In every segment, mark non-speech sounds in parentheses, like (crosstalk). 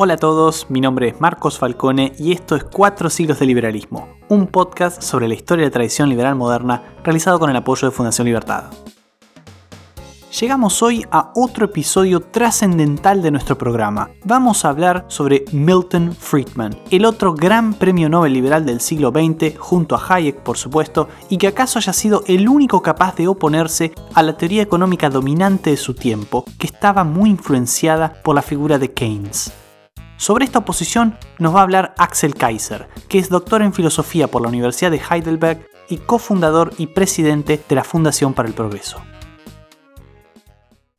Hola a todos, mi nombre es Marcos Falcone y esto es Cuatro siglos de liberalismo, un podcast sobre la historia de la tradición liberal moderna realizado con el apoyo de Fundación Libertad. Llegamos hoy a otro episodio trascendental de nuestro programa. Vamos a hablar sobre Milton Friedman, el otro gran premio Nobel liberal del siglo XX, junto a Hayek por supuesto, y que acaso haya sido el único capaz de oponerse a la teoría económica dominante de su tiempo, que estaba muy influenciada por la figura de Keynes. Sobre esta oposición nos va a hablar Axel Kaiser, que es doctor en filosofía por la Universidad de Heidelberg y cofundador y presidente de la Fundación para el Progreso.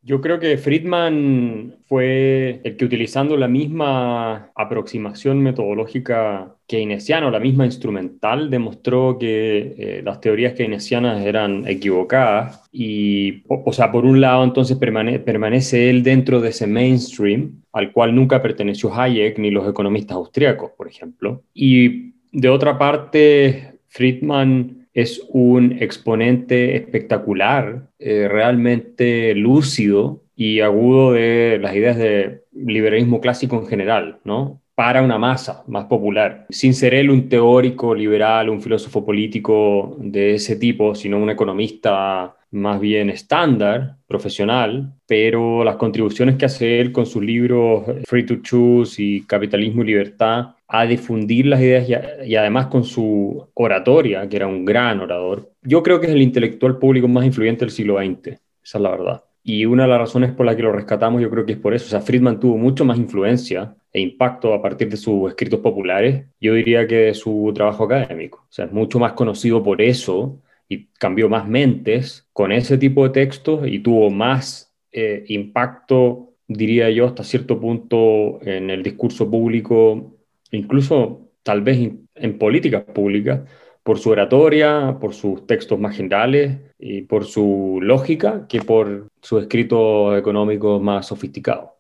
Yo creo que Friedman fue el que utilizando la misma aproximación metodológica keynesiana, la misma instrumental, demostró que eh, las teorías keynesianas eran equivocadas y, o, sea, por un lado entonces permanece él dentro de ese mainstream al cual nunca perteneció Hayek ni los economistas austríacos, por ejemplo. Y de otra parte, Friedman es un exponente espectacular, eh, realmente lúcido y agudo de las ideas de liberalismo clásico en general, ¿no? para una masa más popular, sin ser él un teórico liberal, un filósofo político de ese tipo, sino un economista más bien estándar, profesional, pero las contribuciones que hace él con sus libros Free to Choose y Capitalismo y Libertad a difundir las ideas y, además con su oratoria, que era un gran orador, yo creo que es el intelectual público más influyente del siglo XX, esa es la verdad. Y una de las razones por las que lo rescatamos yo creo que es por eso. O sea, Friedman tuvo mucho más influencia e impacto a partir de sus escritos populares, yo diría que de su trabajo académico. O sea, es mucho más conocido por eso y cambió más mentes con ese tipo de textos y tuvo más eh, impacto, diría yo, hasta cierto punto en el discurso público incluso tal vez en políticas públicas, por su oratoria, por sus textos más generales y por su lógica, que por su escrito económico más sofisticado.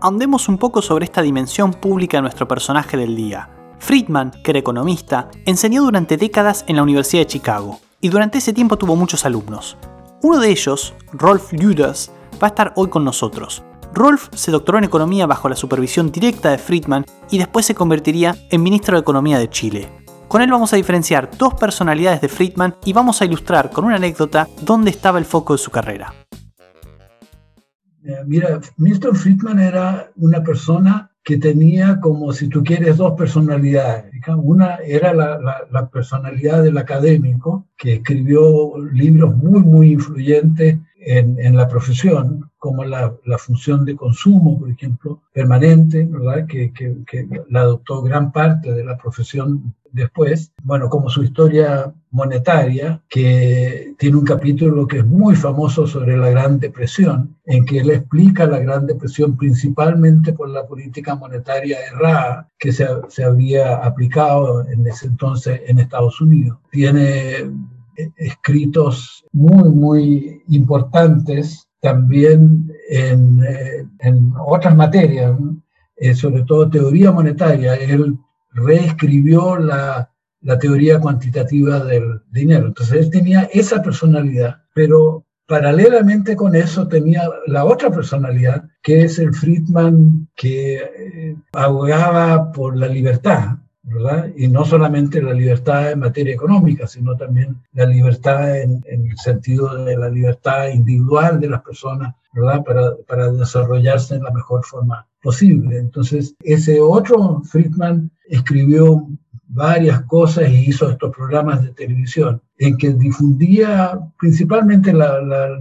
Ahondemos un poco sobre esta dimensión pública de nuestro personaje del día. Friedman, que era economista, enseñó durante décadas en la Universidad de Chicago y durante ese tiempo tuvo muchos alumnos. Uno de ellos, Rolf Luders, va a estar hoy con nosotros. Rolf se doctoró en economía bajo la supervisión directa de Friedman y después se convertiría en ministro de Economía de Chile. Con él vamos a diferenciar dos personalidades de Friedman y vamos a ilustrar con una anécdota dónde estaba el foco de su carrera. Eh, mira, Mr. Friedman era una persona que tenía como, si tú quieres, dos personalidades. Una era la, personalidad del académico, que escribió libros muy, muy influyentes en, la profesión, como la, función de consumo, por ejemplo, permanente, ¿verdad? Que, que, que, la adoptó gran parte de la profesión después, bueno, como su historia monetaria, que tiene un capítulo que es muy famoso sobre la Gran Depresión, en que él explica la Gran Depresión principalmente por la política monetaria errada que se, se había aplicado en ese entonces en Estados Unidos. Tiene eh, escritos muy, muy importantes también en, eh, en otras materias, eh, sobre todo teoría monetaria. Él reescribió la, la teoría cuantitativa del dinero. Entonces él tenía esa personalidad, pero paralelamente con eso tenía la otra personalidad, que es el Friedman que eh, abogaba por la libertad, ¿verdad? Y no solamente la libertad en materia económica, sino también la libertad en, en el sentido de la libertad individual de las personas, ¿verdad? Para, para desarrollarse en la mejor forma posible. Entonces, ese otro Friedman escribió varias cosas y hizo estos programas de televisión en que difundía principalmente la,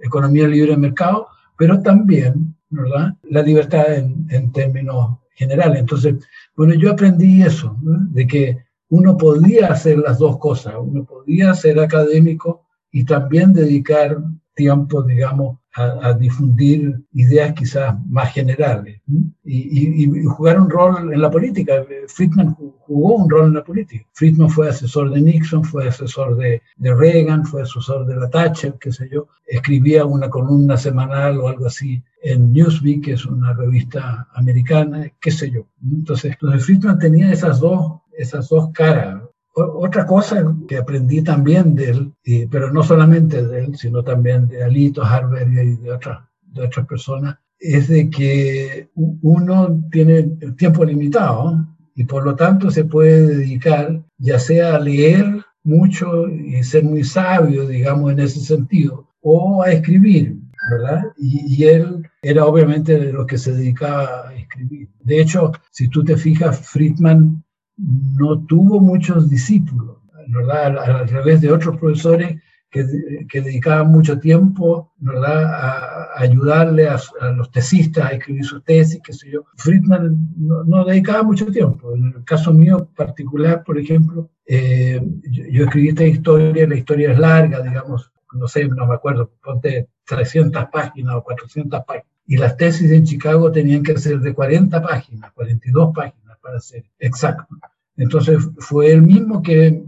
economía libre de mercado, pero también ¿verdad? la libertad en, términos generales. Entonces, bueno, yo aprendí eso, de que uno podía hacer las dos cosas, uno podía ser académico y también dedicar tiempo, digamos, a, difundir ideas quizás más generales y, jugar un rol en la política. Friedman jugó un rol en la política. Friedman fue asesor de Nixon, fue asesor de, de Reagan, fue asesor de la Thatcher, qué sé yo. Escribía una columna semanal o algo así en Newsweek, que es una revista americana, qué sé yo. Entonces, entonces Friedman tenía esas dos, esas dos caras otra cosa que aprendí también de él, pero no solamente de él, sino también de Alito, Harvard y de otras, de otras personas, es de que uno tiene tiempo limitado y por lo tanto se puede dedicar ya sea a leer mucho y ser muy sabio, digamos, en ese sentido, o a escribir, ¿verdad? Y, él era obviamente de los que se dedicaba a escribir. De hecho, si tú te fijas, Friedman no tuvo muchos discípulos, ¿verdad? Al, revés de otros profesores que, que dedicaban mucho tiempo, ¿verdad? A, ayudarle a, los tesistas a escribir sus tesis, qué sé yo. Friedman no, no, dedicaba mucho tiempo. En el caso mío particular, por ejemplo, eh, yo, yo, escribí esta historia, la historia es larga, digamos, no sé, no me acuerdo, ponte 300 páginas o 400 páginas. Y las tesis en Chicago tenían que ser de 40 páginas, 42 páginas para ser exacto. Entonces fue el mismo que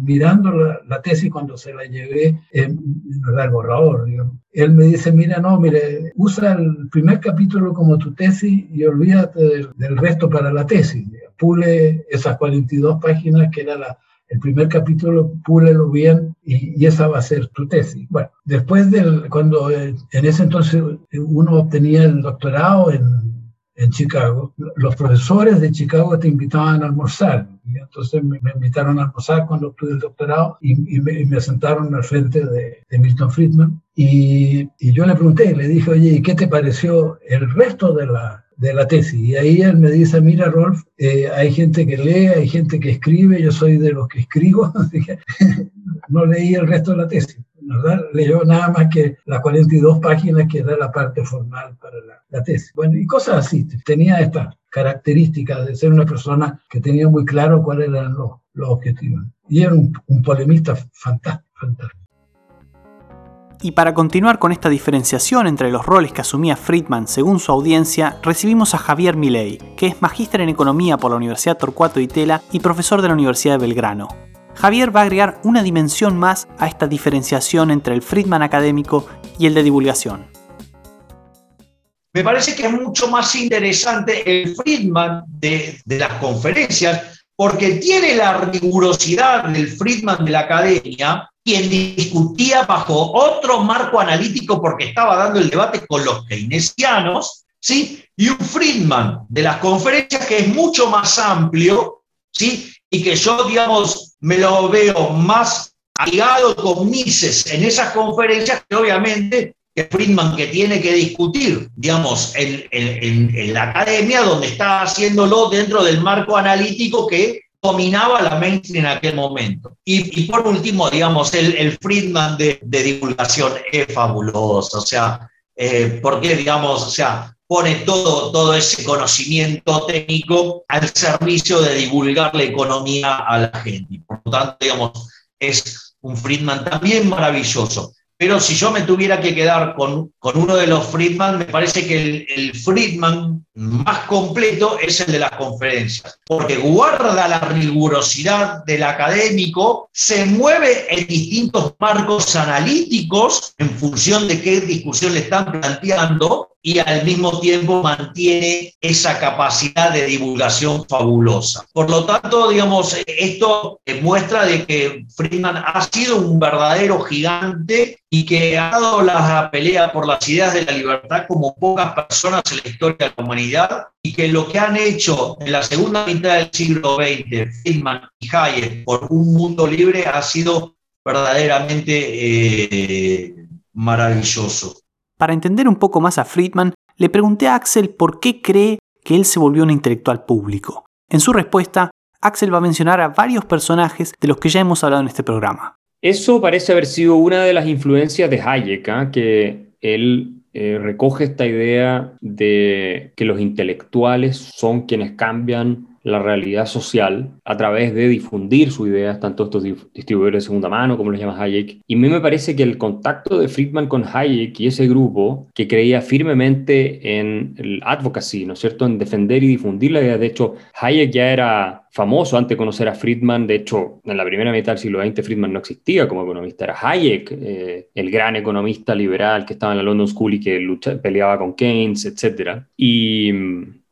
mirando la, tesis cuando se la llevé, en el borrador, él me dice, mira, no, mire, usa el primer capítulo como tu tesis y olvídate del, resto para la tesis. Pule esas 42 páginas que era la, el primer capítulo, púlelo bien y, y, esa va a ser tu tesis. Bueno, después del, cuando eh, en ese entonces uno obtenía el doctorado en en Chicago, los profesores de Chicago te invitaban a almorzar. Y entonces me, invitaron a almorzar cuando obtuve el doctorado y, me, sentaron al frente de, Milton Friedman. Y, y, yo le pregunté, le dije, oye, ¿y qué te pareció el resto de la, de la tesis? Y ahí él me dice, mira, Rolf, eh, hay gente que lee, hay gente que escribe, yo soy de los que escribo. (laughs) (laughs) no leí el resto de la tesis. ¿Verdad? Leyó nada más que las 42 páginas que era la parte formal para la, tesis. Bueno, y cosas así. Tenía estas características de ser una persona que tenía muy claro cuáles eran los, objetivos. Y era un, polemista fantástico, fantástico. Y para continuar con esta diferenciación entre los roles que asumía Friedman según su audiencia, recibimos a Javier Milei, que es magíster en economía por la Universidad Torcuato Itela y profesor de la Universidad de Belgrano. Javier va a agregar una dimensión más a esta diferenciación entre el Friedman académico y el de divulgación. Me parece que es mucho más interesante el Friedman de, las conferencias porque tiene la rigurosidad del Friedman de la academia, quien discutía bajo otro marco analítico porque estaba dando el debate con los keynesianos, ¿sí? y un Friedman de las conferencias que es mucho más amplio, ¿sí? Y que yo, digamos, me lo veo más ligado con Mises en esas conferencias que obviamente que Friedman que tiene que discutir, digamos, en, en, la academia donde está haciéndolo dentro del marco analítico que dominaba la mainstream en aquel momento. Y, por último, digamos, el, el Friedman de, de, divulgación es fabuloso, o sea, eh, porque, digamos, o sea, pone todo, todo ese conocimiento técnico al servicio de divulgar la economía a la gente. Por lo tanto, digamos, es un Friedman también maravilloso. Pero si yo me tuviera que quedar con, con uno de los Friedman, me parece que el, el, Friedman más completo es el de las conferencias, porque guarda la rigurosidad del académico, se mueve en distintos marcos analíticos en función de qué discusión le están planteando y al mismo tiempo mantiene esa capacidad de divulgación fabulosa. Por lo tanto, digamos, esto muestra de que Friedman ha sido un verdadero gigante y que ha dado la pelea por las ideas de la libertad como pocas personas en la historia de la humanidad y que lo que han hecho en la segunda mitad del siglo XX, Friedman y Hayek, por un mundo libre, ha sido verdaderamente eh, maravilloso. Para entender un poco más a Friedman, le pregunté a Axel por qué cree que él se volvió un intelectual público. En su respuesta, Axel va a mencionar a varios personajes de los que ya hemos hablado en este programa. Eso parece haber sido una de las influencias de Hayek, ¿eh? que él eh, recoge esta idea de que los intelectuales son quienes cambian la realidad social a través de difundir sus ideas, tanto estos distribuidores de segunda mano, como los llama Hayek. Y a mí me parece que el contacto de Friedman con Hayek y ese grupo que creía firmemente en el advocacy, ¿no es cierto?, en defender y difundir la idea. De hecho, Hayek ya era famoso antes de conocer a Friedman. De hecho, en la primera mitad del siglo XX, Friedman no existía como economista. Era Hayek, eh, el gran economista liberal que estaba en la London School y que lucha, peleaba con Keynes, etc. Y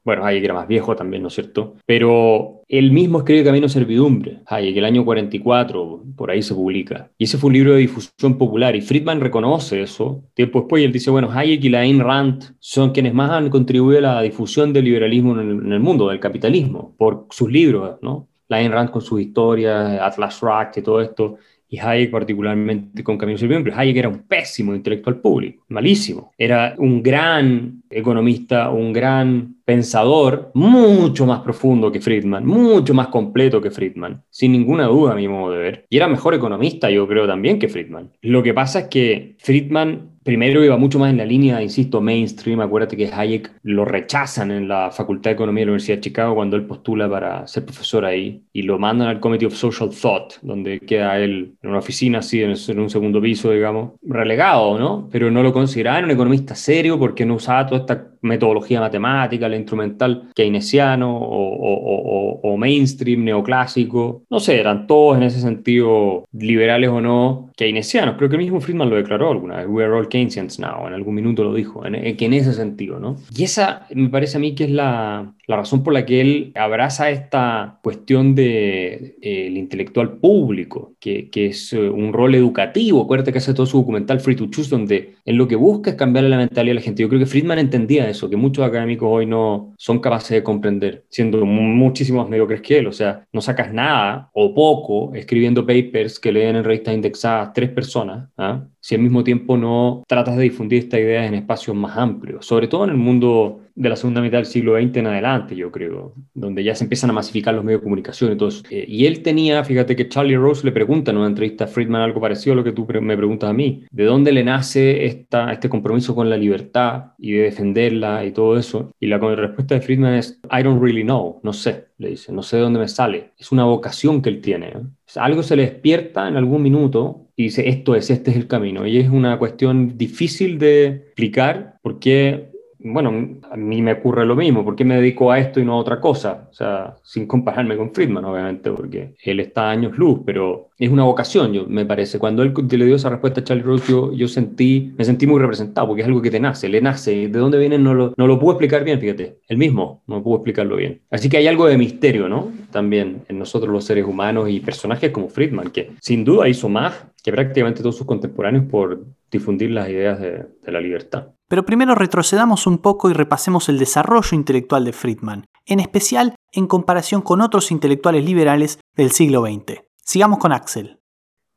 bueno, Hayek era más viejo también, ¿no es cierto? Pero él mismo escribe Camino a Servidumbre, Hayek, el año 44, por ahí se publica. Y ese fue un libro de difusión popular y Friedman reconoce eso. Tiempo después él dice, bueno, Hayek y la Ayn Rand son quienes más han contribuido a la difusión del liberalismo en el, en el mundo, del capitalismo, por sus libros, ¿no? La Ayn Rand con sus historias, Atlas Shrugged y todo esto y Hayek particularmente con Camino Servidumbre. Hayek era un pésimo intelectual público, malísimo. Era un gran economista, un gran pensador, mucho más profundo que Friedman, mucho más completo que Friedman, sin ninguna duda a mi modo de ver. Y era mejor economista, yo creo, también que Friedman. Lo que pasa es que Friedman primero iba mucho más en la línea, insisto, mainstream. Acuérdate que Hayek lo rechazan en la Facultad de Economía de la Universidad de Chicago cuando él postula para ser profesor ahí y lo mandan al Committee of Social Thought, donde queda él en una oficina así, en, un segundo piso, digamos, relegado, ¿no? Pero no lo consideraban un economista serio porque no usaba toda esta metodología matemática, la instrumental keynesiano o, o, mainstream, neoclásico. No sé, eran todos en ese sentido, liberales o no, keynesianos. Creo que el mismo Friedman lo declaró alguna vez. We are all Keynesians now. En algún minuto lo dijo. En, que en ese sentido, ¿no? Y esa me parece a mí que es la, la razón por la que él abraza esta cuestión del de, eh, intelectual público, que, que es eh, un rol educativo. Acuérdate que hace todo su documental Free to Choose, donde él lo que busca es cambiarle la mentalidad a la gente. Yo creo que Friedman entendía eso, que muchos académicos hoy no son capaces de comprender, siendo muchísimos mediocres que él. O sea, no sacas nada o poco escribiendo papers que leen en revistas indexadas tres personas, ¿ah? Si al mismo tiempo no tratas de difundir estas ideas en espacios más amplios, sobre todo en el mundo de la segunda mitad del siglo XX en adelante, yo creo, donde ya se empiezan a masificar los medios de comunicación y todo eso. Eh, y él tenía, fíjate que Charlie Rose le pregunta en una entrevista a Friedman algo parecido a lo que tú me preguntas a mí, ¿de dónde le nace esta, este compromiso con la libertad y de defenderla y todo eso? Y la respuesta de Friedman es, I don't really know, no sé, le dice, no sé de dónde me sale. Es una vocación que él tiene. ¿eh? algo se le despierta en algún minuto y dice, esto es, este es el camino. Y es una cuestión difícil de explicar porque bueno, a mí me ocurre lo mismo, ¿por qué me dedico a esto y no a otra cosa? O sea, sin compararme con Friedman, obviamente, porque él está a años luz, pero es una vocación, yo, me parece. Cuando él le dio esa respuesta a Charlie Rose, yo, sentí, me sentí muy representado, porque es algo que te nace, le nace. ¿De dónde viene? No lo, no lo puedo explicar bien, fíjate. Él mismo no pudo explicarlo bien. Así que hay algo de misterio, ¿no? También en nosotros los seres humanos y personajes como Friedman, que sin duda hizo más que prácticamente todos sus contemporáneos por difundir las ideas de, de la libertad. Pero primero retrocedamos un poco y repasemos el desarrollo intelectual de Friedman, en especial en comparación con otros intelectuales liberales del siglo XX. Sigamos con Axel.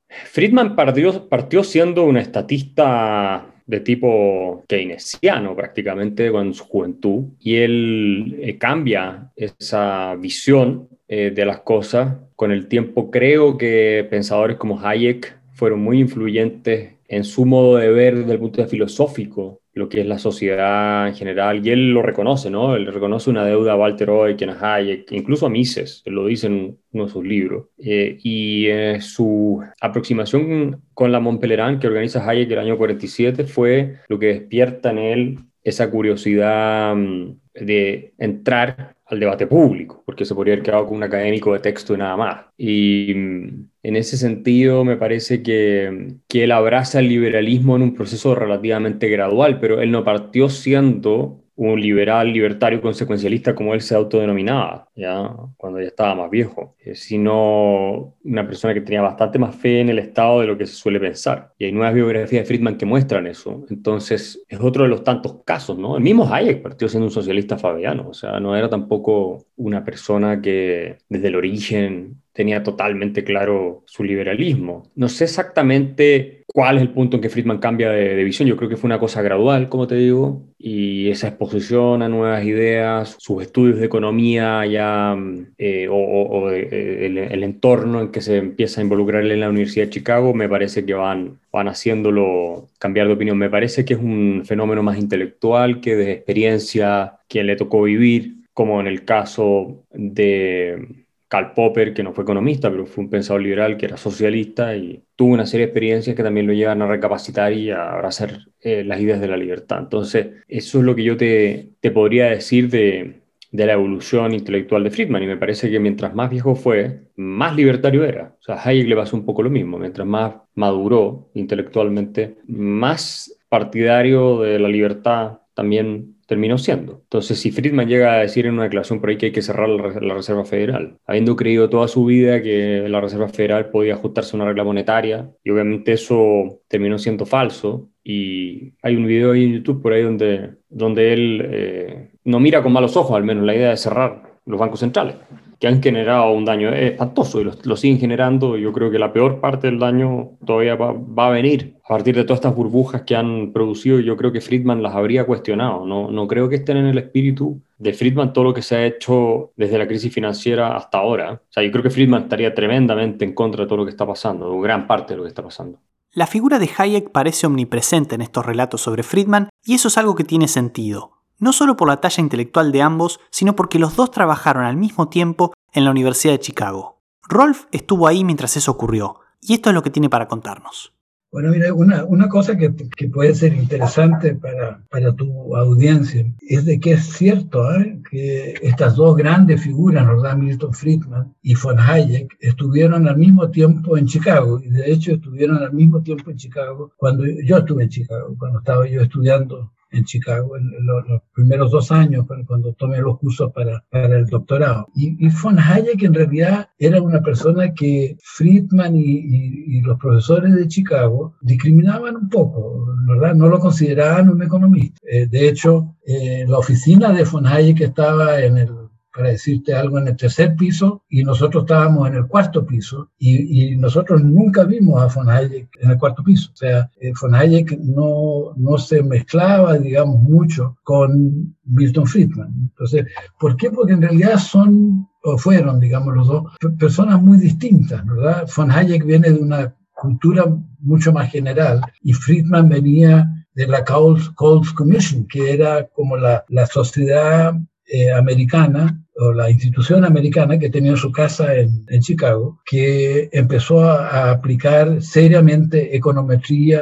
Friedman partió, partió siendo un estatista de tipo keynesiano prácticamente con su juventud y él eh, cambia esa visión eh, de las cosas con el tiempo. Creo que pensadores como Hayek fueron muy influyentes en su modo de ver desde el punto de vista filosófico lo que es la sociedad en general, y él lo reconoce, ¿no? Él reconoce una deuda a Walter Eucken, a Hayek, incluso a Mises, lo dice en uno de sus libros. Eh, y eh, su aproximación con la Montpellerin que organiza Hayek el año 47 fue lo que despierta en él esa curiosidad mm, de entrar al debate público, porque se podría haber quedado con un académico de texto y nada más. Y mm, en ese sentido me parece que, que él abraza el liberalismo en un proceso relativamente gradual, pero él no partió siendo un liberal, libertario, consecuencialista como él se autodenominaba, ¿ya? cuando ya estaba más viejo, eh, sino una persona que tenía bastante más fe en el Estado de lo que se suele pensar. Y hay nuevas biografías de Friedman que muestran eso. Entonces, es otro de los tantos casos, ¿no? El mismo Hayek partió siendo un socialista fabiano, o sea, no era tampoco una persona que desde el origen tenía totalmente claro su liberalismo. No sé exactamente cuál es el punto en que Friedman cambia de, visión. Yo creo que fue una cosa gradual, como te digo, y esa exposición a nuevas ideas, sus estudios de economía ya, eh, o, eh, el, entorno en que se empieza a involucrar en la Universidad de Chicago, me parece que van, van haciéndolo cambiar de opinión. Me parece que es un fenómeno más intelectual que de experiencia, quien le tocó vivir, como en el caso de Karl Popper, que no fue economista, pero fue un pensador liberal que era socialista y tuvo una serie de experiencias que también lo llevan a recapacitar y a abrazar eh, las ideas de la libertad. Entonces, eso es lo que yo te, te podría decir de, de, la evolución intelectual de Friedman y me parece que mientras más viejo fue, más libertario era. O sea, a Hayek le pasó un poco lo mismo, mientras más maduró intelectualmente, más partidario de la libertad también terminó siendo. Entonces, si Friedman llega a decir en una declaración por ahí que hay que cerrar la, Reserva Federal, habiendo creído toda su vida que la Reserva Federal podía ajustarse a una regla monetaria, y obviamente eso terminó siendo falso, y hay un video ahí en YouTube por ahí donde, donde él eh, no mira con malos ojos, al menos, la idea de cerrar los bancos centrales que han generado un daño espantoso y lo, siguen generando. Yo creo que la peor parte del daño todavía va, va, a venir a partir de todas estas burbujas que han producido. Yo creo que Friedman las habría cuestionado. No, no creo que estén en el espíritu de Friedman todo lo que se ha hecho desde la crisis financiera hasta ahora. O sea, yo creo que Friedman estaría tremendamente en contra de todo lo que está pasando, o gran parte de lo que está pasando. La figura de Hayek parece omnipresente en estos relatos sobre Friedman y eso es algo que tiene sentido no solo por la talla intelectual de ambos, sino porque los dos trabajaron al mismo tiempo en la Universidad de Chicago. Rolf estuvo ahí mientras eso ocurrió, y esto es lo que tiene para contarnos. Bueno, mira, una, cosa que, puede ser interesante para, tu audiencia es de que es cierto ¿eh? que estas dos grandes figuras, ¿verdad? Milton Friedman y von Hayek, estuvieron al mismo tiempo en Chicago, y de hecho estuvieron al mismo tiempo en Chicago cuando yo estuve en Chicago, cuando estaba yo estudiando en Chicago en los, primeros dos años, cuando tomé los cursos para, para el doctorado. Y, y, von Hayek en realidad era una persona que Friedman y, y, los profesores de Chicago discriminaban un poco, ¿verdad? No lo consideraban un economista. Eh, de hecho, eh, la oficina de von Hayek estaba en el para decirte algo, en el tercer piso y nosotros estábamos en el cuarto piso y, nosotros nunca vimos a von Hayek en el cuarto piso. O sea, eh, von Hayek no, no se mezclaba, digamos, mucho con Milton Friedman. Entonces, ¿por qué? Porque en realidad son o fueron, digamos, los dos personas muy distintas, ¿verdad? Von Hayek viene de una cultura mucho más general y Friedman venía de la Coles, Commission, que era como la, la sociedad eh, americana la institución americana que tenía su casa en, en Chicago, que empezó a, aplicar seriamente econometría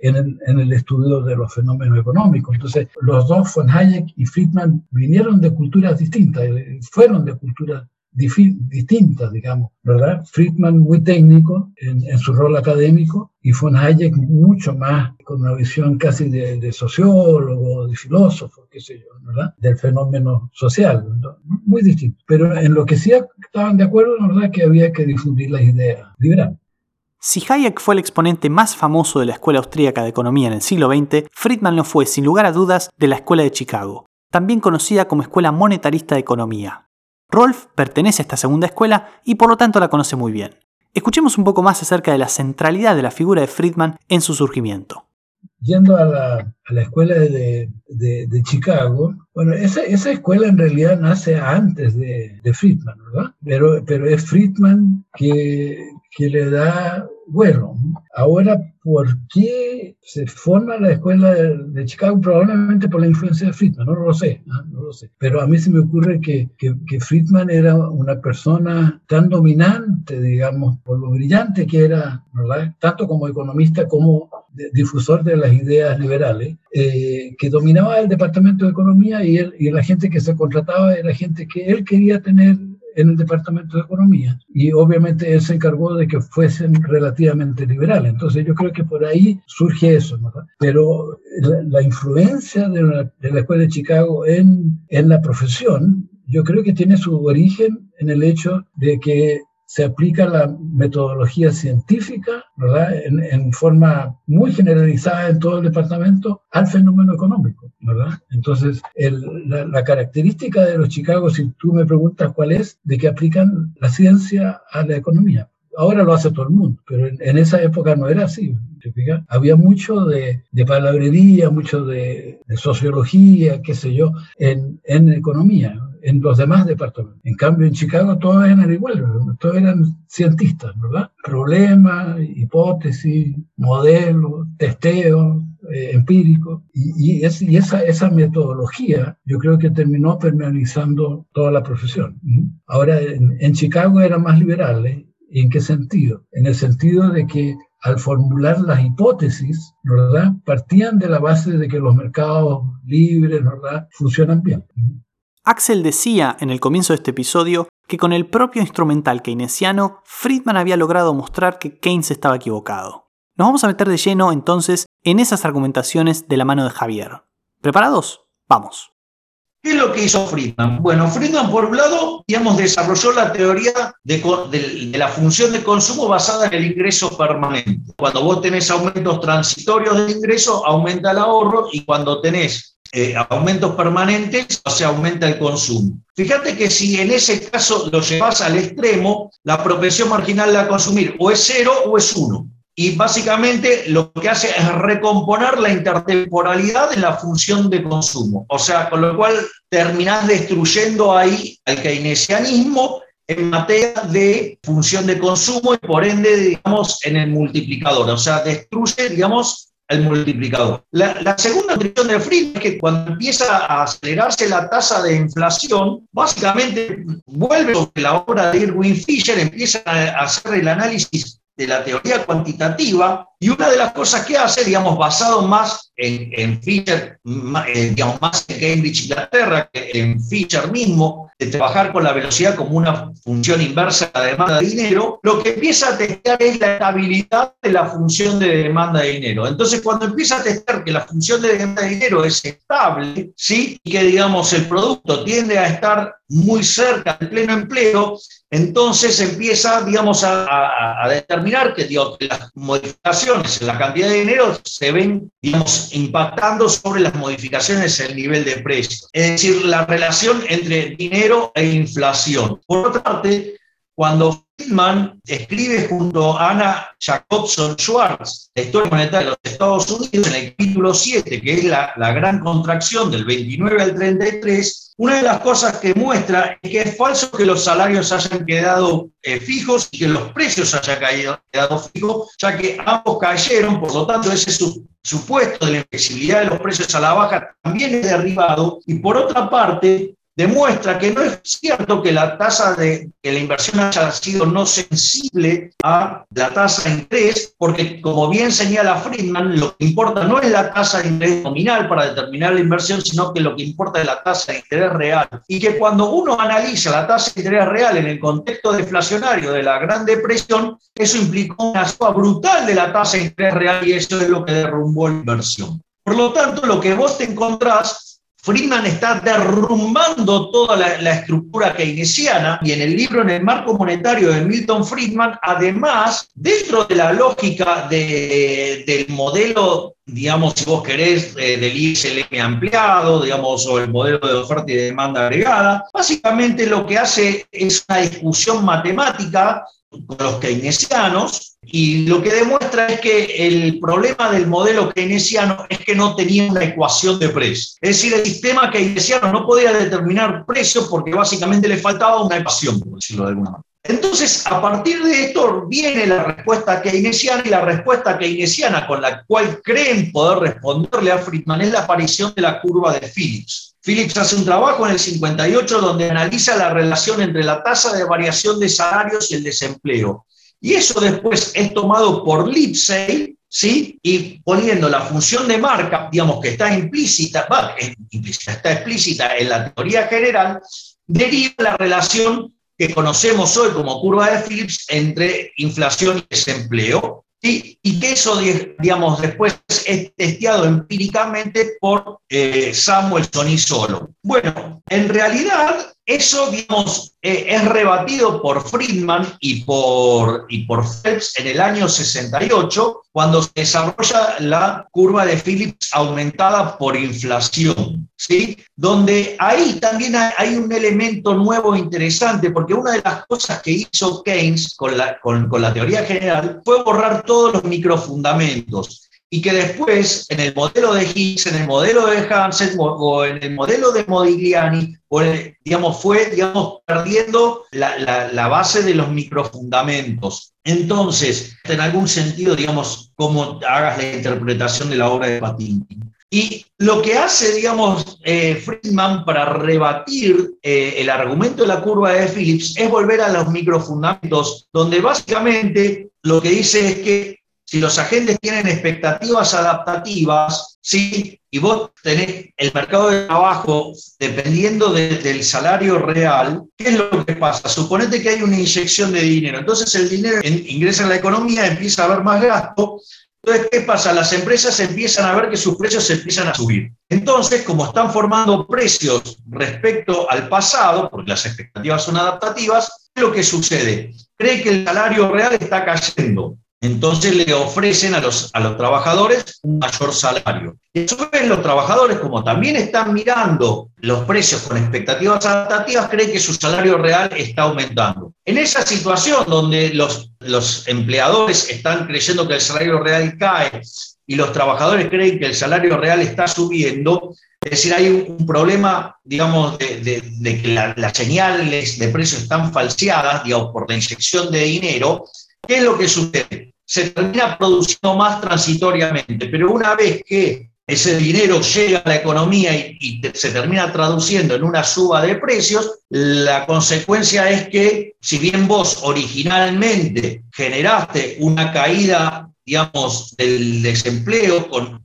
En, el, en el estudio de los fenómenos económicos. Entonces, los dos, von Hayek y Friedman, vinieron de culturas distintas, eh, fueron de culturas distintas, digamos, ¿verdad? Friedman muy técnico en, su rol académico y von Hayek mucho más con una visión casi de, sociólogo, de filósofo, qué sé yo, ¿verdad? Del fenómeno social, muy distinto. Pero en lo que sí estaban de acuerdo, verdad, que había que difundir las ideas liberales. Si Hayek fue el exponente más famoso de la Escuela Austríaca de Economía en el siglo XX, Friedman lo fue, sin lugar a dudas, de la Escuela de Chicago, también conocida como Escuela Monetarista de Economía, Rolf pertenece a esta segunda escuela y por lo tanto la conoce muy bien. Escuchemos un poco más acerca de la centralidad de la figura de Friedman en su surgimiento. Yendo a la, escuela de, Chicago, bueno, esa, escuela en realidad nace antes de, Friedman, ¿verdad? Pero, pero es Friedman que, que le da bueno, ahora, ¿por qué se forma la escuela de, Chicago? Probablemente por la influencia de Friedman, no lo sé, no, lo sé. Pero a mí se me ocurre que, que, Friedman era una persona tan dominante, digamos, por lo brillante que era, ¿verdad? Tanto como economista como difusor de las ideas liberales, eh, que dominaba el Departamento de Economía y, y la gente que se contrataba era gente que él quería tener en el Departamento de Economía y obviamente él se encargó de que fuesen relativamente liberales. Entonces yo creo que por ahí surge eso, ¿no? Pero la, influencia de la, de la, Escuela de Chicago en, en la profesión, yo creo que tiene su origen en el hecho de que se aplica la metodología científica, ¿verdad? En, forma muy generalizada en todo el departamento al fenómeno económico, ¿verdad? Entonces, la, característica de los Chicago, si tú me preguntas cuál es, de que aplican la ciencia a la economía. Ahora lo hace todo el mundo, pero en, esa época no era así. Había mucho de, palabrería, mucho de, sociología, qué sé yo, en, en economía en los demás departamentos. En cambio, en Chicago todos eran iguales, todos eran cientistas, ¿verdad? Problemas, hipótesis, modelos, testeo, eh, empírico. Y, esa, metodología yo creo que terminó permeabilizando toda la profesión. Ahora, en, Chicago eran más liberales. ¿Y en qué sentido? En el sentido de que al formular las hipótesis, ¿verdad? Partían de la base de que los mercados libres, ¿verdad? Funcionan bien. Axel decía en el comienzo de este episodio que con el propio instrumental keynesiano, Friedman había logrado mostrar que Keynes estaba equivocado. Nos vamos a meter de lleno entonces en esas argumentaciones de la mano de Javier. ¿Preparados? Vamos. ¿Qué es lo que hizo Friedman? Bueno, Friedman, por un lado, digamos, desarrolló la teoría de, la función de consumo basada en el ingreso permanente. Cuando vos tenés aumentos transitorios del ingreso, aumenta el ahorro y cuando tenés eh, aumentos permanentes, o sea, aumenta el consumo. Fíjate que si en ese caso lo llevas al extremo, la propensión marginal de consumir o es cero o es uno y básicamente lo que hace es recomponer la intertemporalidad en la función de consumo. O sea, con lo cual terminás destruyendo ahí al keynesianismo en materia de función de consumo y por ende, digamos, en el multiplicador. O sea, destruye, digamos, el multiplicador. La, segunda cuestión de Friedman es que cuando empieza a acelerarse la tasa de inflación, básicamente vuelve sobre la obra de Irwin Fisher, empieza a hacer el análisis de la teoría cuantitativa y una de las cosas que hace, digamos, basado más en, Fisher, eh, digamos, más en Cambridge, Inglaterra, que en Fisher mismo, de trabajar con la velocidad como una función inversa de la demanda de dinero, lo que empieza a testear es la estabilidad de la función de demanda de dinero. Entonces, cuando empieza a testear que la función de demanda de dinero es estable, ¿sí? y que, digamos, el producto tiende a estar muy cerca del pleno empleo, entonces empieza, digamos, a, determinar que, las modificaciones en la cantidad de dinero se ven, impactando sobre las modificaciones en el nivel de precio. Es decir, la relación entre dinero e inflación. Por otra parte, cuando Friedman escribe junto a Anna Jacobson Schwartz la historia monetaria de los Estados Unidos en el capítulo 7, que es la, gran contracción del 29 al 33, una de las cosas que muestra es que es falso que los salarios hayan quedado eh, fijos y que los precios hayan caído, quedado fijos, ya que ambos cayeron, por lo tanto ese supuesto de la inflexibilidad de los precios a la baja también es derribado, y por otra parte, demuestra que no es cierto que la tasa de la inversión haya sido no sensible a la tasa de interés, porque como bien señala Friedman, lo que importa no es la tasa de interés nominal para determinar la inversión, sino que lo que importa es la tasa de interés real. Y que cuando uno analiza la tasa de interés real en el contexto deflacionario de la Gran Depresión, eso implicó una suba brutal de la tasa de interés real y eso es lo que derrumbó la inversión. Por lo tanto, lo que vos te encontrás Friedman está derrumbando toda la, estructura keynesiana y en el libro En el marco monetario de Milton Friedman, además, dentro de la lógica del modelo, digamos, si vos querés, eh, del ISLM ampliado, digamos, o el modelo de oferta y demanda agregada, básicamente lo que hace es una discusión matemática con los keynesianos y lo que demuestra es que el problema del modelo keynesiano es que no tenía una ecuación de precio. Es decir, el sistema keynesiano no podía determinar precios porque básicamente le faltaba una ecuación, por decirlo de alguna manera. Entonces, a partir de esto viene la respuesta keynesiana y la respuesta keynesiana con la cual creen poder responderle a Friedman es la aparición de la curva de Phillips. Phillips hace un trabajo en el 58 donde analiza la relación entre la tasa de variación de salarios y el desempleo. Y eso después es tomado por Lipsey, ¿sí? Y poniendo la función de marca, digamos que está implícita, va, implícita, está explícita en la teoría general, deriva la relación que conocemos hoy como curva de Phillips entre inflación y desempleo, y que eso, digamos, después es testeado empíricamente por eh, Samuelson y solo. Bueno, en realidad eso, eh, es rebatido por Friedman y por, y por Phelps en el año 68, cuando se desarrolla la curva de Phillips aumentada por inflación, ¿sí? Donde ahí también hay un elemento nuevo interesante, porque una de las cosas que hizo Keynes con la, con, con la teoría general fue borrar todos los microfundamentos y que después en el modelo de Higgs, en el modelo de Hansen o en el modelo de Modigliani, digamos, fue digamos, perdiendo la, base de los microfundamentos. Entonces, en algún sentido, digamos, como hagas la interpretación de la obra de Patinkin. Y lo que hace, digamos, eh, Friedman para rebatir eh, el argumento de la curva de Phillips es volver a los microfundamentos, donde básicamente lo que dice es que si los agentes tienen expectativas adaptativas, ¿sí? y vos tenés el mercado de trabajo dependiendo del salario real, ¿qué es lo que pasa? Suponete que hay una inyección de dinero, entonces el dinero ingresa en la economía, empieza a haber más gasto, Entonces, ¿qué pasa? Las empresas empiezan a ver que sus precios empiezan a subir. Entonces, como están formando precios respecto al pasado, porque las expectativas son adaptativas, ¿qué es lo que sucede? Cree que el salario real está cayendo. Entonces le ofrecen a los, a los trabajadores un mayor salario. Su vez los trabajadores, como también están mirando los precios con expectativas adaptativas, creen que su salario real está aumentando. En esa situación donde los, los empleadores están creyendo que el salario real cae y los trabajadores creen que el salario real está subiendo, es decir, hay un, problema, digamos, de, que las señales de precios están falseadas, digamos, por la inyección de dinero. ¿Qué es lo que sucede? Se termina produciendo más transitoriamente, pero una vez que ese dinero llega a la economía y, se termina traduciendo en una suba de precios, la consecuencia es que si bien vos originalmente generaste una caída, digamos, del desempleo con,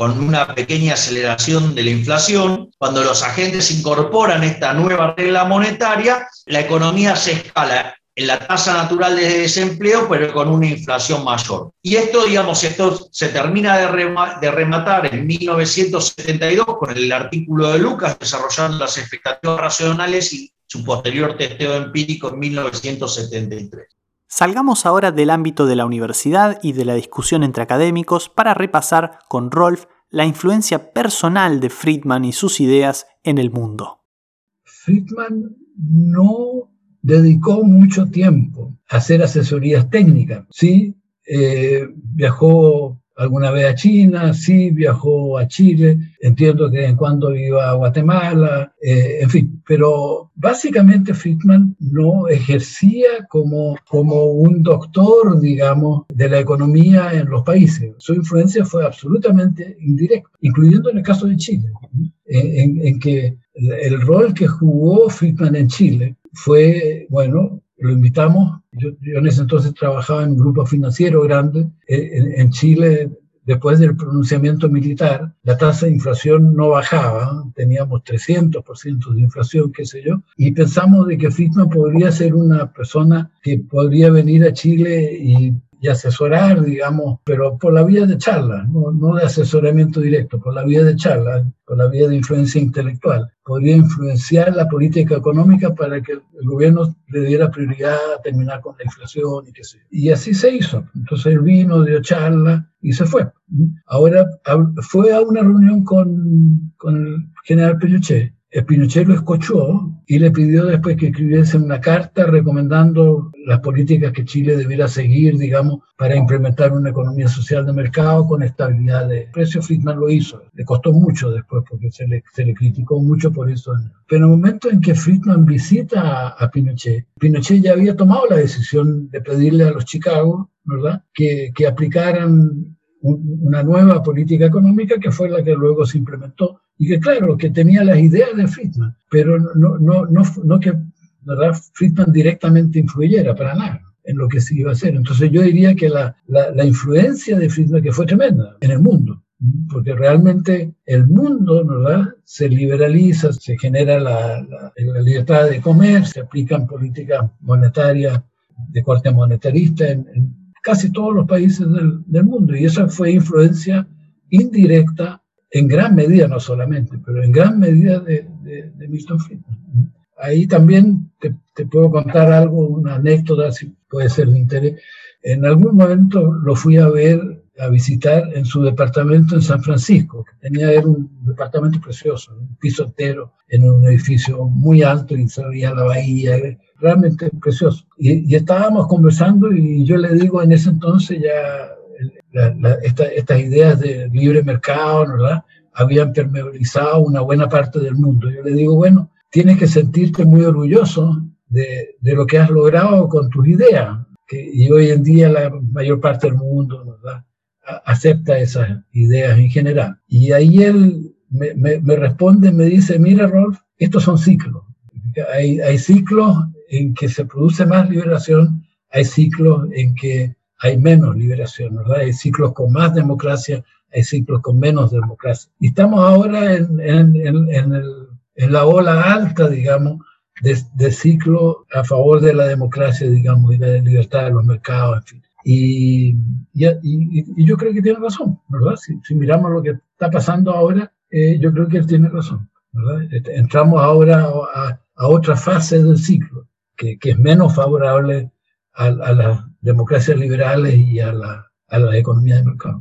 con una pequeña aceleración de la inflación, cuando los agentes incorporan esta nueva regla monetaria, la economía se escala en la tasa natural de desempleo, pero con una inflación mayor. Y esto, digamos, esto se termina de, rematar en 1972 con el artículo de Lucas desarrollando las expectativas racionales y su posterior testeo empírico en 1973. Salgamos ahora del ámbito de la universidad y de la discusión entre académicos para repasar con Rolf la influencia personal de Friedman y sus ideas en el mundo. Friedman no dedicó mucho tiempo a hacer asesorías técnicas. Sí, eh, viajó alguna vez a China, sí, viajó a Chile, entiendo que en cuando iba a Guatemala, eh, en fin, pero básicamente Friedman no ejercía como, como un doctor, digamos, de la economía en los países. Su influencia fue absolutamente indirecta, incluyendo en el caso de Chile, en, en que el rol que jugó Friedman en Chile fue, bueno, lo invitamos. Yo, en ese entonces trabajaba en un grupo financiero grande eh, en, Chile. Después del pronunciamiento militar, la tasa de inflación no bajaba, teníamos 300% de inflación, qué sé yo, y pensamos de que Friedman podría ser una persona que podría venir a Chile y y asesorar, digamos, pero por la vía de charla, no, no, de asesoramiento directo, por la vía de charla, por la vía de influencia intelectual. Podría influenciar la política económica para que el gobierno le diera prioridad a terminar con la inflación y qué sé Y así se hizo. Entonces él vino, dio charla y se fue. Ahora fue a una reunión con, con el general Pinochet Pinochet lo escuchó y le pidió después que escribiese una carta recomendando las políticas que Chile debiera seguir, digamos, para implementar una economía social de mercado con estabilidad de precios. Friedman lo hizo. Le costó mucho después porque se le, se le criticó mucho por eso. Pero en el momento en que Friedman visita a, Pinochet, Pinochet ya había tomado la decisión de pedirle a los Chicago, ¿verdad?, que, que aplicaran una nueva política económica que fue la que luego se implementó y que claro, que tenía las ideas de Friedman, pero no, no, no, no que ¿verdad? Friedman directamente influyera para nada en lo que se iba a hacer. Entonces yo diría que la, la, influencia de Friedman que fue tremenda en el mundo, porque realmente el mundo ¿verdad? se liberaliza, se genera la, la, libertad de comer, se aplican políticas monetarias de corte monetarista en, casi todos los países del, mundo y esa fue influencia indirecta en gran medida, no solamente, pero en gran medida de, de, Milton Friedman. Ahí también te, te, puedo contar algo, una anécdota, si puede ser de interés. En algún momento lo fui a ver, a visitar en su departamento en San Francisco, que tenía era un departamento precioso, un piso entero, en un edificio muy alto y se veía la bahía, realmente precioso. Y, y estábamos conversando y yo le digo en ese entonces ya estas ideas de libre mercado, ¿verdad? Habían permeabilizado una buena parte del mundo. Yo le digo, bueno, tienes que sentirte muy orgulloso de, de lo que has logrado con tus ideas. Que, y hoy en día la mayor parte del mundo, ¿verdad? acepta esas ideas en general. Y ahí él me, me, me, responde, me dice, mira Rolf, estos son ciclos. Hay, hay ciclos en que se produce más liberación, hay ciclos en que hay menos liberación, ¿verdad? Hay ciclos con más democracia, hay ciclos con menos democracia. Y estamos ahora en, en, en, el, en la ola alta, digamos, de, de, ciclo a favor de la democracia, digamos, y la libertad de los mercados, en fin. Y, y, yo creo que tiene razón, ¿verdad? Si, miramos lo que está pasando ahora, eh, yo creo que él tiene razón, ¿verdad? Entramos ahora a, a otra fase del ciclo, que, que es menos favorable a, a, las democracias liberales y a la, a la economía de mercado.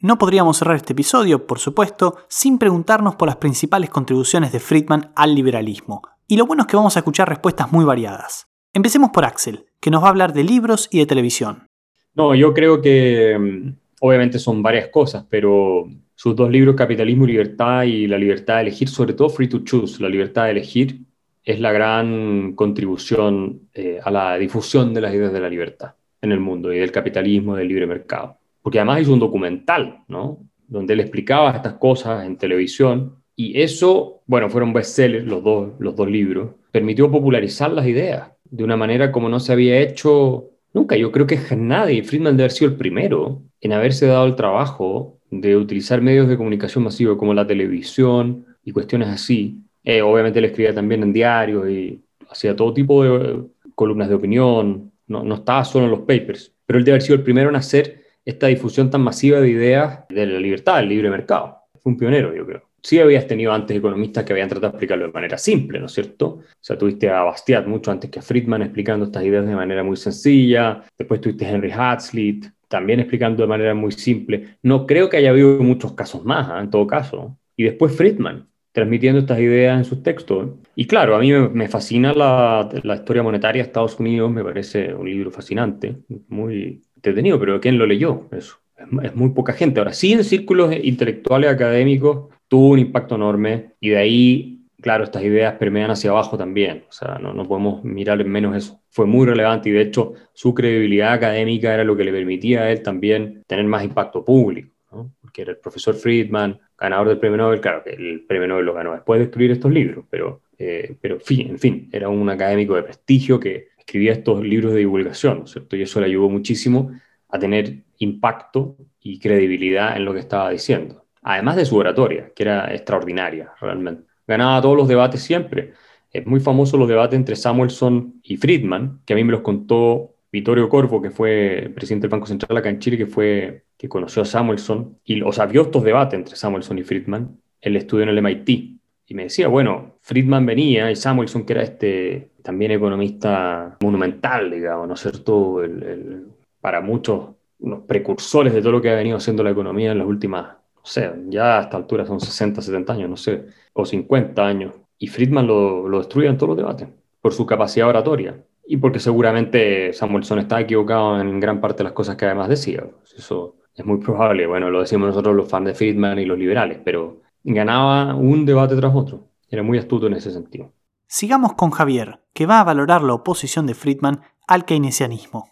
No podríamos cerrar este episodio, por supuesto, sin preguntarnos por las principales contribuciones de Friedman al liberalismo. Y lo bueno es que vamos a escuchar respuestas muy variadas. Empecemos por Axel, que nos va a hablar de libros y de televisión. No, yo creo que mm, obviamente son varias cosas, pero sus dos libros, Capitalismo y Libertad y La libertad de elegir, sobre todo Free to Choose, la libertad de elegir, es la gran contribución eh, a la difusión de las ideas de la libertad en el mundo y del capitalismo, del libre mercado. Porque además hizo un documental, ¿no? Donde él explicaba estas cosas en televisión y eso, bueno, fueron bestsellers los dos, los dos libros, permitió popularizar las ideas de una manera como no se había hecho nunca. Yo creo que nadie, Friedman debe haber sido el primero en haberse dado el trabajo de utilizar medios de comunicación masivo como la televisión y cuestiones así. Eh, obviamente él escribía también en diarios y hacía todo tipo de columnas de opinión, no, no estaba solo en los papers, pero él debe haber sido el primero en hacer esta difusión tan masiva de ideas de la libertad, del libre mercado. Fue un pionero, yo creo. Sí habías tenido antes economistas que habían tratado de explicarlo de manera simple, ¿no es cierto? O sea, tuviste a Bastiat mucho antes que a Friedman explicando estas ideas de manera muy sencilla, después tuviste a Henry Hazlitt también explicando de manera muy simple. No creo que haya habido muchos casos más, ¿eh? en todo caso. Y después Friedman, transmitiendo estas ideas en sus textos. Y claro, a mí me, fascina la, la, historia monetaria de Estados Unidos, me parece un libro fascinante, muy entretenido, pero ¿quién lo leyó? Eso. Es, muy poca gente. Ahora, sí en círculos intelectuales académicos tuvo un impacto enorme y de ahí, claro, estas ideas permean hacia abajo también. O sea, no, no podemos mirar en menos eso. Fue muy relevante y de hecho su credibilidad académica era lo que le permitía a él también tener más impacto público, ¿no? porque era el profesor Friedman, ganador del premio Nobel, claro que el premio Nobel lo ganó después de escribir estos libros, pero, eh, pero en fin, era un académico de prestigio que escribía estos libros de divulgación, ¿cierto? Y eso le ayudó muchísimo a tener impacto y credibilidad en lo que estaba diciendo. Además de su oratoria, que era extraordinaria, realmente. Ganaba todos los debates siempre. Es muy famoso los debates entre Samuelson y Friedman, que a mí me los contó Vittorio Corvo, que fue presidente del Banco Central acá en Chile, que fue que conoció a Samuelson, y, o sea, estos debates entre Samuelson y Friedman, él estudió en el MIT, y me decía, bueno, Friedman venía y Samuelson, que era este también economista monumental, digamos, ¿no es cierto? El, para muchos, unos precursores de todo lo que ha venido haciendo la economía en las últimas, no sé, ya a esta altura son 60, 70 años, no sé, o 50 años. Y Friedman lo, lo destruye en todos los debates por su capacidad oratoria y porque seguramente Samuelson está equivocado en gran parte de las cosas que además decía. Eso es muy probable, bueno, lo decimos nosotros los fans de Friedman y los liberales, pero ganaba un debate tras otro. Era muy astuto en ese sentido. Sigamos con Javier, que va a valorar la oposición de Friedman al keynesianismo.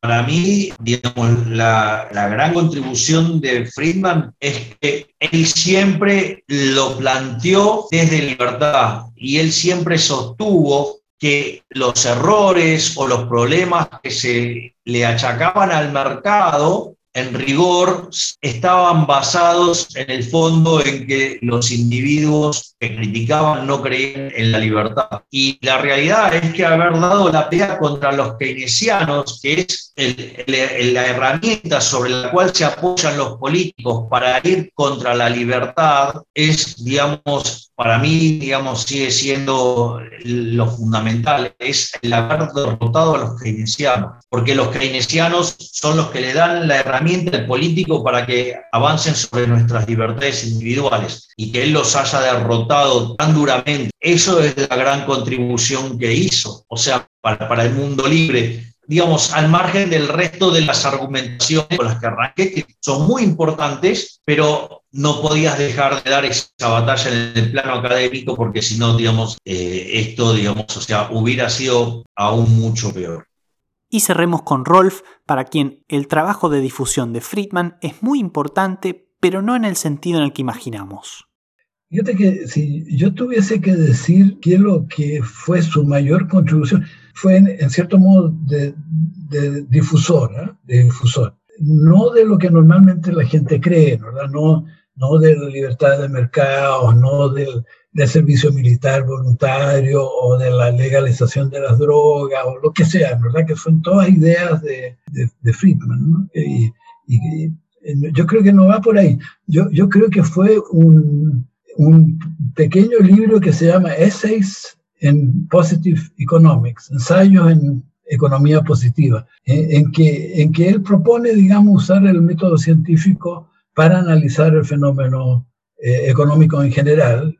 Para mí, digamos, la, la, gran contribución de Friedman es que él siempre lo planteó desde libertad y él siempre sostuvo que los errores o los problemas que se le achacaban al mercado en rigor estaban basados en el fondo en que los individuos que criticaban no creían en la libertad. Y la realidad es que haber dado la pelea contra los keynesianos, que es la herramienta sobre la cual se apoyan los políticos para ir contra la libertad, es, digamos, para mí, digamos, sigue siendo lo fundamental, es el haber derrotado a los keynesianos, porque los keynesianos son los que le dan la herramienta al político para que avancen sobre nuestras libertades individuales y que él los haya derrotado tan duramente. Eso es la gran contribución que hizo, o sea, para, para el mundo libre digamos, al margen del resto de las argumentaciones con las que arranqué, que son muy importantes, pero no podías dejar de dar esa batalla en el plano académico porque si no, digamos, eh, esto, digamos, o sea, hubiera sido aún mucho peor. Y cerremos con Rolf, para quien el trabajo de difusión de Friedman es muy importante, pero no en el sentido en el que imaginamos. Fíjate que si yo tuviese que decir qué es lo que fue su mayor contribución, fue en, cierto modo de, difusor, ¿eh? de difusor. No de lo que normalmente la gente cree, ¿verdad? No, no de la libertad de mercado, no del, del servicio militar voluntario o de la legalización de las drogas o lo que sea, ¿verdad? Que son todas ideas de, de, Friedman. Y, yo creo que no va por ahí. Yo, yo creo que fue un, un pequeño libro que se llama Essays en Positive Economics, ensayos en economía positiva, en, que, en que él propone, digamos, usar el método científico para analizar el fenómeno eh, económico en general.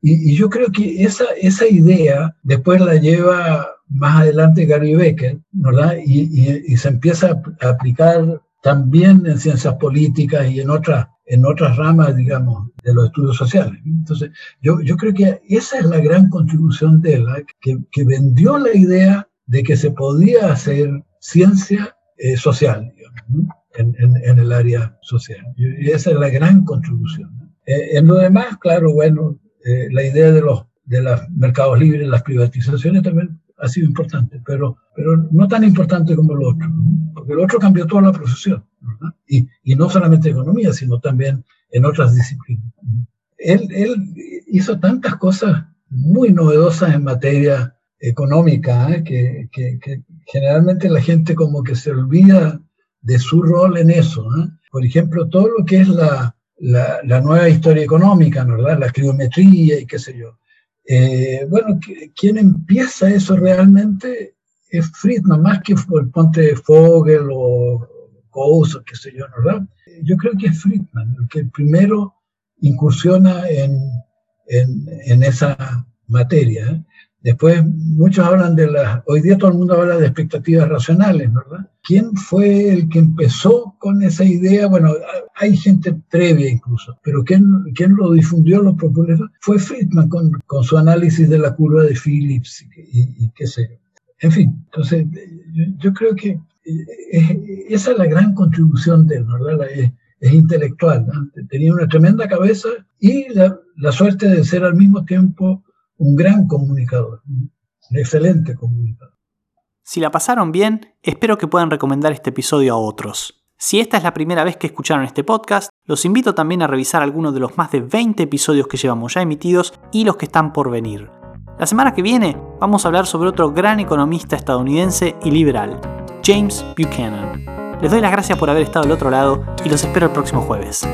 Y, yo creo que esa, esa idea después la lleva más adelante Gary Becker, ¿verdad? Y, y, se empieza a aplicar también en ciencias políticas y en otras en otras ramas, digamos, de los estudios sociales. Entonces, yo, yo creo que esa es la gran contribución de él, que, que vendió la idea de que se podía hacer ciencia eh, social, en, en, el área social. Y esa es la gran contribución. Eh, en lo demás, claro, bueno, eh, la idea de los, de los mercados libres, las privatizaciones también ha sido importante, pero, pero no tan importante como lo otro, porque lo otro cambió toda la profesión, y, no solamente economía, sino también en otras disciplinas. Él, hizo tantas cosas muy novedosas en materia económica, ¿eh? que, generalmente la gente como que se olvida de su rol en eso. ¿eh? Por ejemplo, todo lo que es la, nueva historia económica, ¿verdad? La criometría y qué sé yo. Eh, bueno, quien empieza eso realmente Friedman, más que el ponte Fogel o Coase o qué sé yo, ¿verdad? Yo creo que es Friedman el que primero incursiona en, en, en esa materia. ¿eh? Después muchos hablan de las, hoy día todo el mundo habla de expectativas racionales, ¿verdad? ¿Quién fue el que empezó con esa idea? Bueno, hay gente previa incluso, pero ¿quién, quién lo difundió, lo popularizó? Fue Friedman con, con, su análisis de la curva de Phillips y, qué sé yo. En fin, entonces yo, creo que eh, esa es la gran contribución de él, ¿verdad? es, intelectual, ¿no? tenía una tremenda cabeza y la, la suerte de ser al mismo tiempo un gran comunicador, un excelente comunicador. Si la pasaron bien, espero que puedan recomendar este episodio a otros. Si esta es la primera vez que escucharon este podcast, los invito también a revisar algunos de los más de 20 episodios que llevamos ya emitidos y los que están por venir. La semana que viene vamos a hablar sobre otro gran economista estadounidense y liberal, James Buchanan. Les doy las gracias por haber estado al otro lado y los espero el próximo jueves.